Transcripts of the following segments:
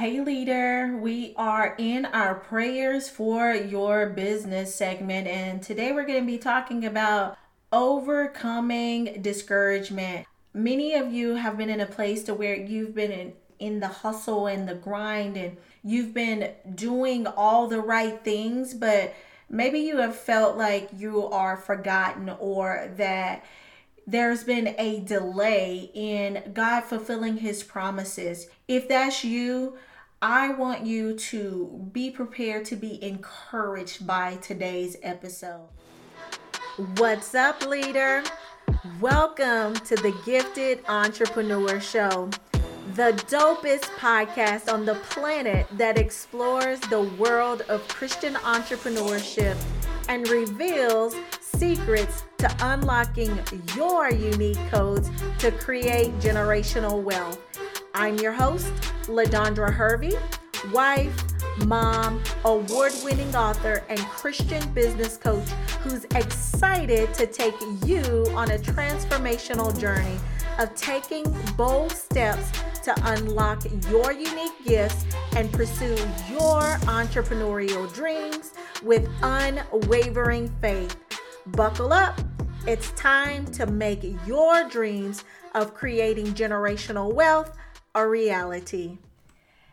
Hey, leader, we are in our prayers for your business segment, and today we're going to be talking about overcoming discouragement. Many of you have been in a place to where you've been in, in the hustle and the grind, and you've been doing all the right things, but maybe you have felt like you are forgotten or that there's been a delay in God fulfilling his promises. If that's you, I want you to be prepared to be encouraged by today's episode. What's up, leader? Welcome to the Gifted Entrepreneur Show, the dopest podcast on the planet that explores the world of Christian entrepreneurship and reveals secrets to unlocking your unique codes to create generational wealth. I'm your host, LaDondra Hervey, wife, mom, award winning author, and Christian business coach who's excited to take you on a transformational journey of taking bold steps to unlock your unique gifts and pursue your entrepreneurial dreams with unwavering faith. Buckle up. It's time to make your dreams of creating generational wealth a reality.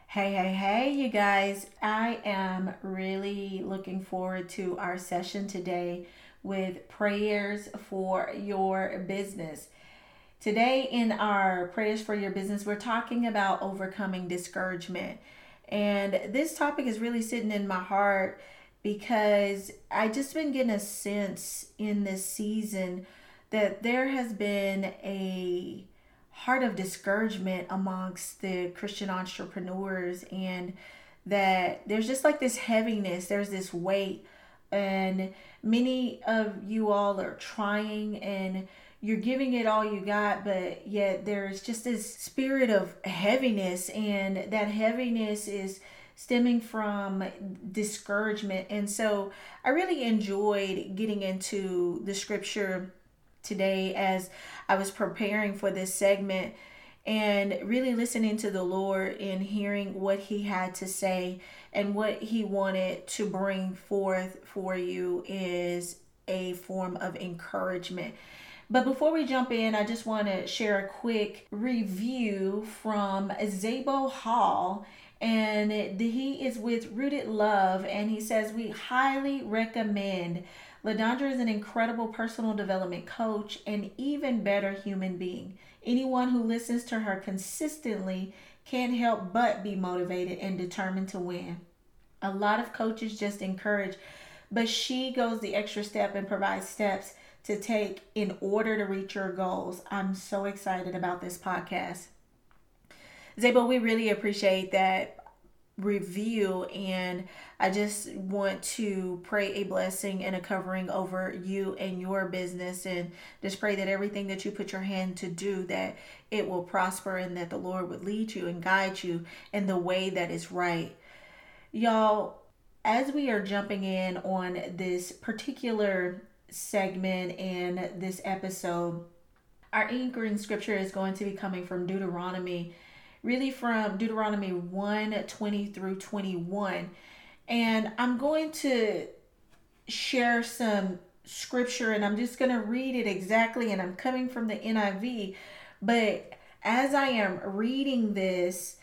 Hey, hey, hey, you guys. I am really looking forward to our session today with prayers for your business. Today, in our prayers for your business, we're talking about overcoming discouragement. And this topic is really sitting in my heart because I just been getting a sense in this season that there has been a heart of discouragement amongst the Christian entrepreneurs and that there's just like this heaviness, there's this weight and many of you all are trying and you're giving it all you got, but yet there's just this spirit of heaviness, and that heaviness is stemming from discouragement. And so I really enjoyed getting into the scripture today as I was preparing for this segment and really listening to the Lord and hearing what He had to say and what He wanted to bring forth for you is a form of encouragement. But before we jump in, I just want to share a quick review from Zabo Hall and he is with Rooted Love, and he says we highly recommend. LaDondra is an incredible personal development coach and even better human being. Anyone who listens to her consistently can't help but be motivated and determined to win. A lot of coaches just encourage, but she goes the extra step and provides steps to take in order to reach your goals. I'm so excited about this podcast. Zabo, we really appreciate that review and I just want to pray a blessing and a covering over you and your business and just pray that everything that you put your hand to do that it will prosper and that the Lord would lead you and guide you in the way that is right. Y'all, as we are jumping in on this particular segment and this episode, our anchoring scripture is going to be coming from Deuteronomy really from Deuteronomy 1 20 through 21. And I'm going to share some scripture and I'm just going to read it exactly. And I'm coming from the NIV. But as I am reading this,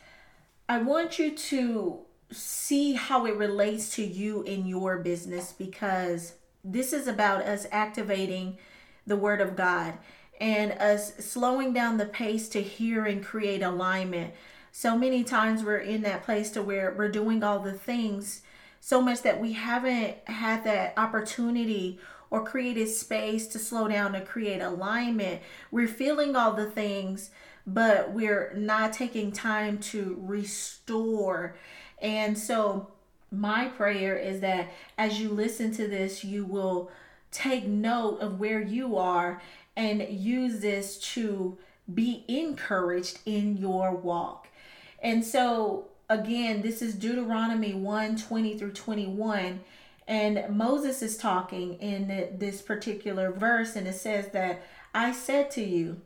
I want you to see how it relates to you in your business because this is about us activating the Word of God and us slowing down the pace to hear and create alignment. So many times we're in that place to where we're doing all the things so much that we haven't had that opportunity or created space to slow down to create alignment. We're feeling all the things, but we're not taking time to restore. And so, my prayer is that as you listen to this, you will take note of where you are and use this to be encouraged in your walk. And so, again, this is Deuteronomy 1 20 through 21. And Moses is talking in this particular verse, and it says that I said to you,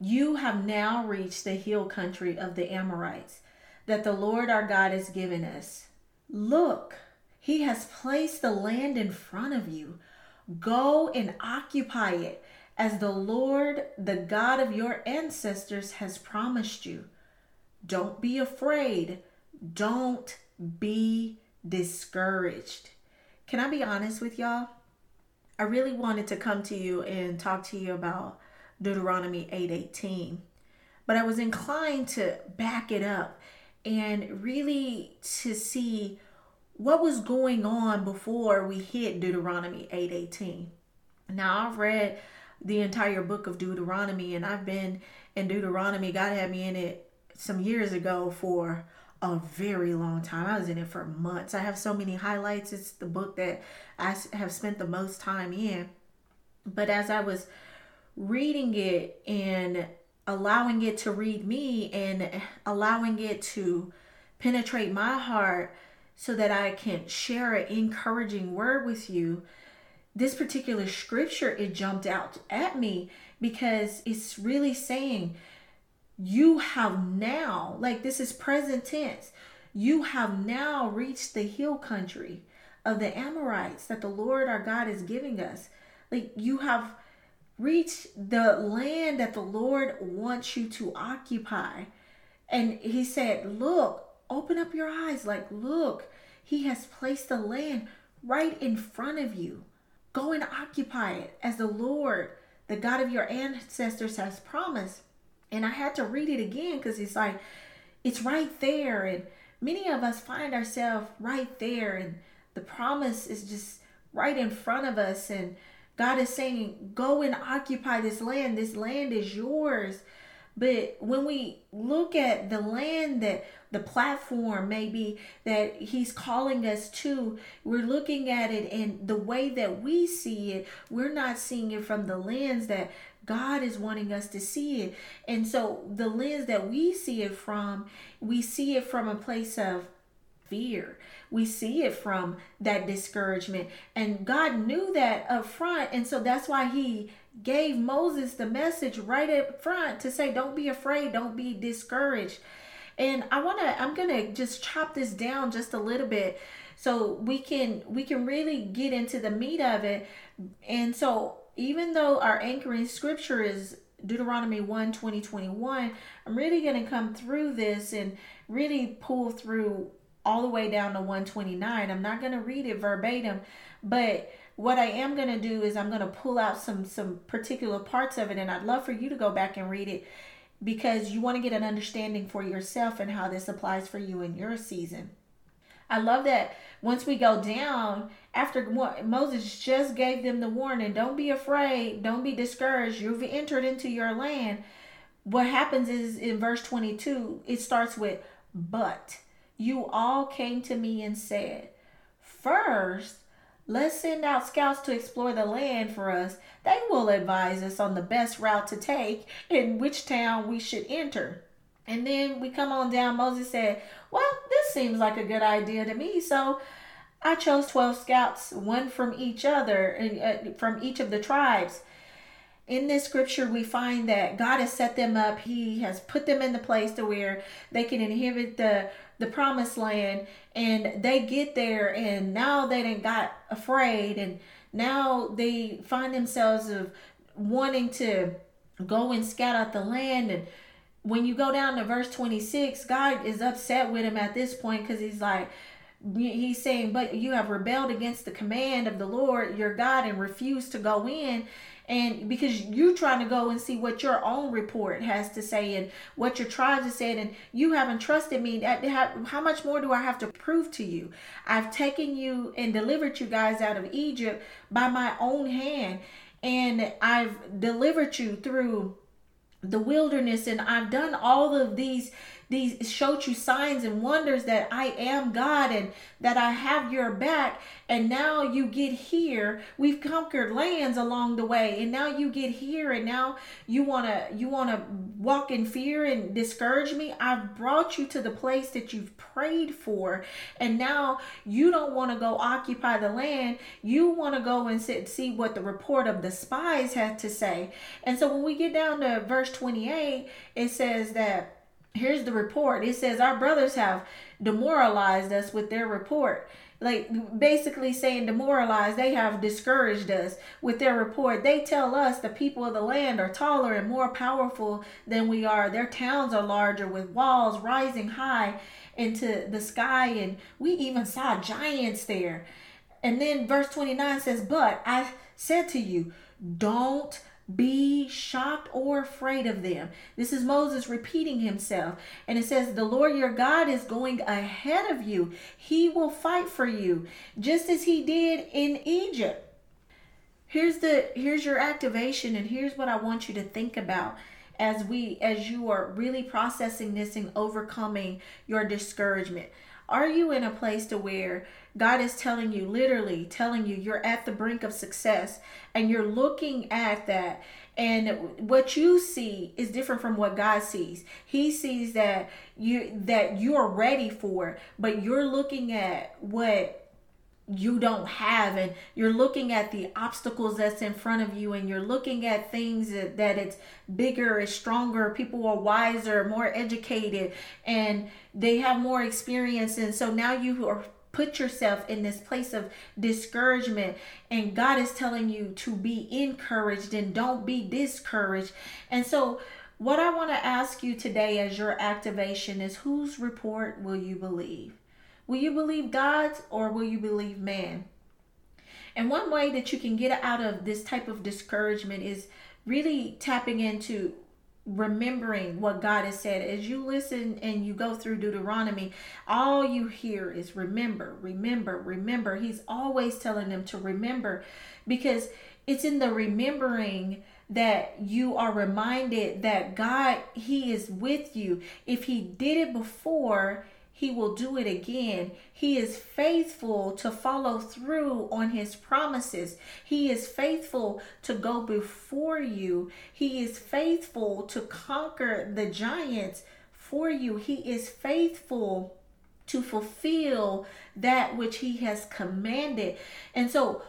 You have now reached the hill country of the Amorites, that the Lord our God has given us. Look, he has placed the land in front of you. Go and occupy it as the Lord, the God of your ancestors, has promised you. Don't be afraid. Don't be discouraged. Can I be honest with y'all? I really wanted to come to you and talk to you about Deuteronomy 8:18. but I was inclined to back it up and really to see what was going on before we hit Deuteronomy 8:18. now I've read the entire book of Deuteronomy and I've been in Deuteronomy. God had me in it some years ago for a very long time. I was in it for months. I have so many highlights. It's the book that I have spent the most time in. But as I was reading it and allowing it to read me and allowing it to penetrate my heart so that I can share an encouraging word with you, this particular scripture it jumped out at me because it's really saying you have now, like this is present tense, you have now reached the hill country of the Amorites that the Lord our God is giving us. Like you have reached the land that the Lord wants you to occupy. And he said, Look, open up your eyes. Like, look, he has placed the land right in front of you. Go and occupy it as the Lord, the God of your ancestors, has promised. And I had to read it again because it's like, it's right there. And many of us find ourselves right there. And the promise is just right in front of us. And God is saying, go and occupy this land. This land is yours. But when we look at the land that the platform maybe that he's calling us to, we're looking at it and the way that we see it, we're not seeing it from the lens that God is wanting us to see it. And so the lens that we see it from, we see it from a place of fear. We see it from that discouragement. And God knew that up front. And so that's why he gave Moses the message right up front to say, don't be afraid, don't be discouraged. And I want to I'm going to just chop this down just a little bit so we can we can really get into the meat of it. And so even though our anchoring scripture is Deuteronomy 1 20, 21, I'm really going to come through this and really pull through all the way down to 129. I'm not going to read it verbatim, but what I am going to do is I'm going to pull out some some particular parts of it and I'd love for you to go back and read it because you want to get an understanding for yourself and how this applies for you in your season. I love that once we go down after Moses just gave them the warning, don't be afraid, don't be discouraged. You've entered into your land. What happens is in verse 22, it starts with but you all came to me and said, First, let's send out scouts to explore the land for us. They will advise us on the best route to take and which town we should enter. And then we come on down. Moses said, Well, this seems like a good idea to me. So I chose 12 scouts, one from each other, uh, from each of the tribes. In this scripture, we find that God has set them up. He has put them in the place to where they can inherit the the promised land and they get there and now they didn't got afraid and now they find themselves of wanting to go and scout out the land and when you go down to verse 26 god is upset with him at this point because he's like he's saying but you have rebelled against the command of the lord your god and refused to go in. And because you're trying to go and see what your own report has to say and what your tribes have said and you haven't trusted me how much more do i have to prove to you? I've taken you and delivered you guys out of egypt by my own hand and i've delivered you through the wilderness and i've done all of these these showed you signs and wonders that I am God and that I have your back. And now you get here. We've conquered lands along the way. And now you get here and now you wanna you wanna walk in fear and discourage me. I've brought you to the place that you've prayed for. And now you don't want to go occupy the land. You want to go and sit, see what the report of the spies had to say. And so when we get down to verse 28, it says that here's the report. It says, Our brothers have demoralized us with their report. Like basically saying demoralized they have discouraged us with their report. They tell us the people of the land are taller and more powerful than we are. Their towns are larger with walls rising high into the sky and we even saw giants there. And then verse 29 says but i said to you don't be shocked or afraid of them. This is Moses repeating himself. And it says, The Lord your God is going ahead of you. He will fight for you, just as he did in Egypt. Here's the here's your activation, and here's what I want you to think about as we as you are really processing this and overcoming your discouragement. Are you in a place to where God is telling you, literally telling you, you're at the brink of success and you're looking at that and what you see is different from what God sees. He sees that you that you're ready for but you're looking at what you don't have and you're looking at the obstacles that's in front of you and you're looking at things that, that it's bigger it's stronger people are wiser more educated and they have more experience. And so now you are put yourself in this place of discouragement and God is telling you to be encouraged and don't be discouraged. And so what I want to ask you today as your activation is whose report will you believe Will you believe God's or will you believe man? And one way that you can get out of this type of discouragement is really tapping into remembering what God has said. As you listen and you go through Deuteronomy, all you hear is remember, remember, remember. He's always telling them to remember because it's in the remembering that you are reminded that God, He is with you. If He did it before, he will do it again. He is faithful to follow through on his promises. He is faithful to go before you. He is faithful to conquer the giants for you. He is faithful to fulfill that which he has commanded. And so,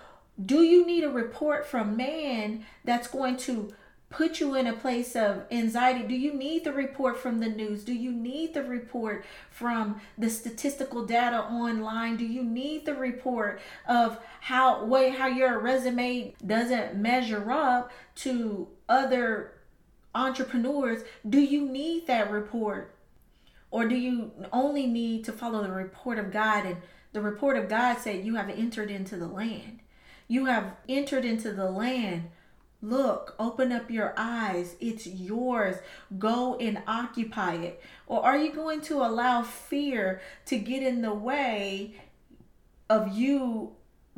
do you need a report from man that's going to put you in a place of anxiety? Do you need the report from the news? Do you need the report from the statistical data online? Do you need the report of how way how your resume doesn't measure up to other entrepreneurs? Do you need that report? Or do you only need to follow the report of God and the report of God said you have entered into the land. You have entered into the land Look, open up your eyes. It's yours. Go and occupy it. Or are you going to allow fear to get in the way of you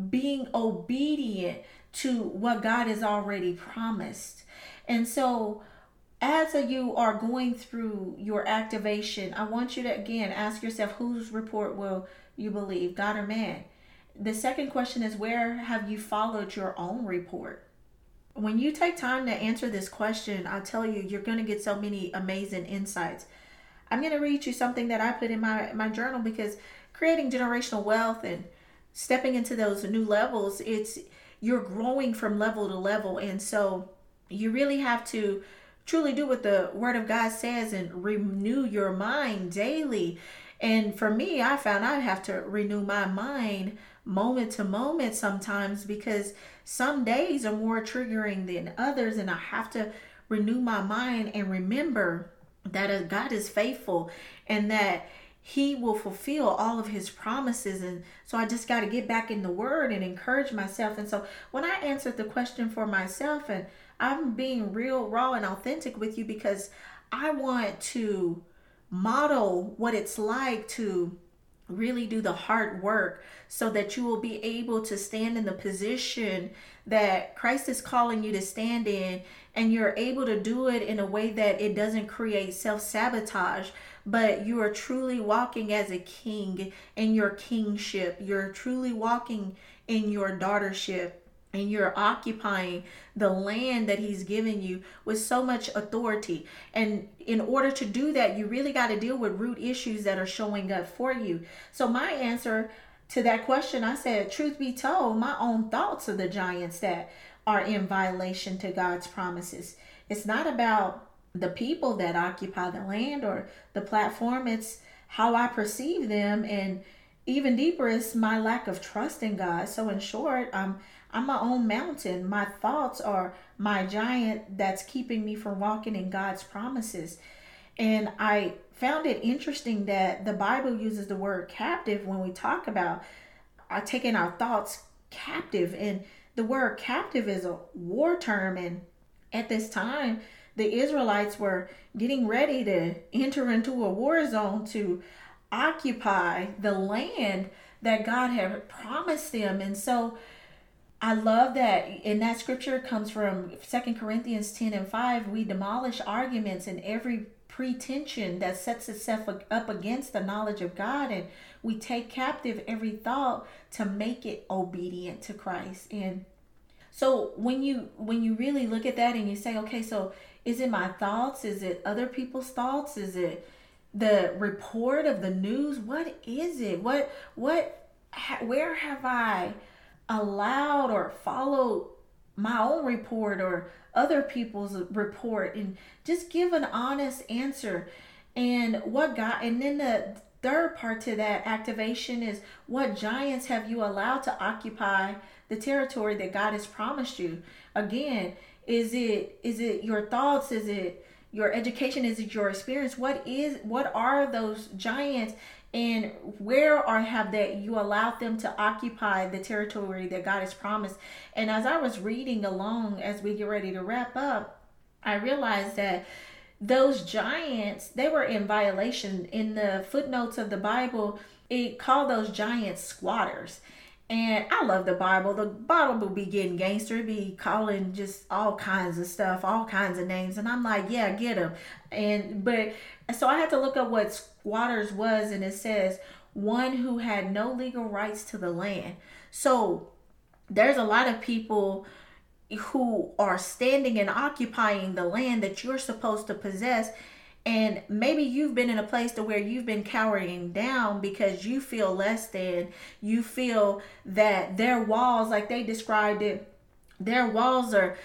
being obedient to what God has already promised? And so, as you are going through your activation, I want you to again ask yourself whose report will you believe, God or man? The second question is where have you followed your own report? When you take time to answer this question, I'll tell you, you're going to get so many amazing insights. I'm going to read you something that I put in my, my journal because creating generational wealth and stepping into those new levels, it's you're growing from level to level. And so you really have to truly do what the word of God says and renew your mind daily. And for me, I found I have to renew my mind moment to moment sometimes because some days are more triggering than others, and I have to renew my mind and remember that uh, God is faithful and that he will fulfill all of his promises and so i just got to get back in the word and encourage myself. And so when i answered the question for myself and i'm being real raw and authentic with you because i want to model what it's like to really do the hard work so that you will be able to stand in the position that Christ is calling you to stand in and you're able to do it in a way that it doesn't create self-sabotage but you are truly walking as a king in your kingship. You're truly walking in your daughtership and you're occupying the land that he's given you with so much authority. And in order to do that, you really got to deal with root issues that are showing up for you. So, my answer to that question, I said, truth be told, my own thoughts are the giants that are in violation to God's promises. It's not about the people that occupy the land or the platform. It's how I perceive them. And even deeper is my lack of trust in God. So, in short, I'm, I'm my own mountain. My thoughts are my giant that's keeping me from walking in God's promises. And I found it interesting that the Bible uses the word captive when we talk about uh, taking our thoughts captive. And the word captive is a war term. And at this time, the Israelites were getting ready to enter into a war zone to occupy the land that God had promised them. And so I love that in that scripture comes from Second Corinthians 10 and 5. We demolish arguments and every pretension that sets itself up against the knowledge of God and we take captive every thought to make it obedient to Christ. And so when you when you really look at that and you say okay so is it my thoughts? Is it other people's thoughts? Is it the report of the news? What is it? What what where have i allowed or followed my own report or other people's report and just give an honest answer. And what God and then the third part to that activation is what giants have you allowed to occupy the territory that God has promised you. Again is it is it your thoughts? Is it your education? Is it your experience? What is what are those giants and where or have that you allowed them to occupy the territory that God has promised. And as I was reading along as we get ready to wrap up, I realized that those giants they were in violation in the footnotes of the Bible. It called those giants squatters. And I love the Bible. The Bible will be getting gangster, be calling just all kinds of stuff, all kinds of names. And I'm like, yeah, get them. And, but, so I had to look up what squatters was, and it says one who had no legal rights to the land. So there's a lot of people who are standing and occupying the land that you're supposed to possess and maybe you've been in a place to where you've been cowering down because you feel less than you feel that their walls like they described it their walls are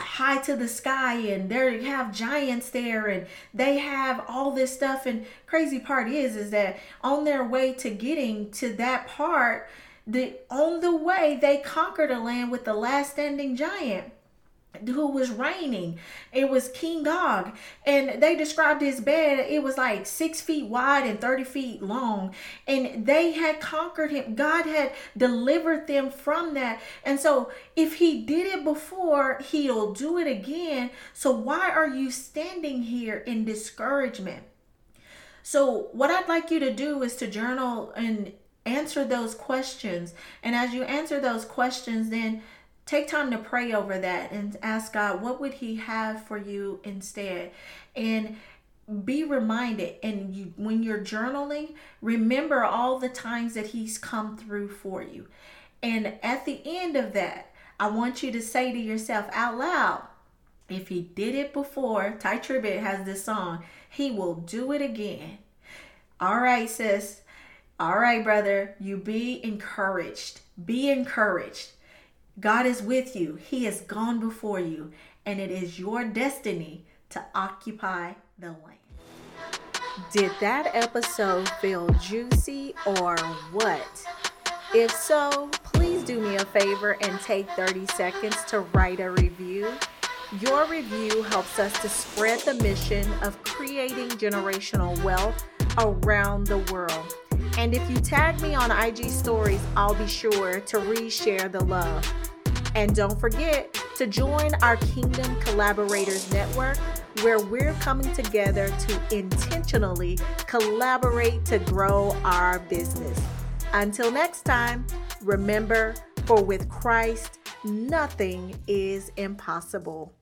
high to the sky and they have giants there and they have all this stuff. And crazy part is is that on their way to getting to that part the on the way they conquered a land with the last standing giant who was reigning. It was King Og. And they described his bed, it was like six feet wide and 30 feet long. And they had conquered him. God had delivered them from that. And so if he did it before, he'll do it again. So why are you standing here in discouragement? So, what I'd like you to do is to journal and answer those questions. And as you answer those questions, then take time to pray over that and ask God, what would He have for you instead? And be reminded and you when you're journaling remember all the times that he's come through for you. And at the end of that i want you to say to yourself out loud if he did it before Tye Tribbett has this song he will do it again. All right sis. All right brother. You be encouraged. Be encouraged God is with you, He has gone before you, and it is your destiny to occupy the land. Did that episode feel juicy or what? If so, please do me a favor and take 30 seconds to write a review. Your review helps us to spread the mission of creating generational wealth around the world. And if you tag me on IG stories, I'll be sure to reshare the love. And don't forget to join our Kingdom Collaborators Network, where we're coming together to intentionally collaborate to grow our business. Until next time, remember, for with Christ, nothing is impossible.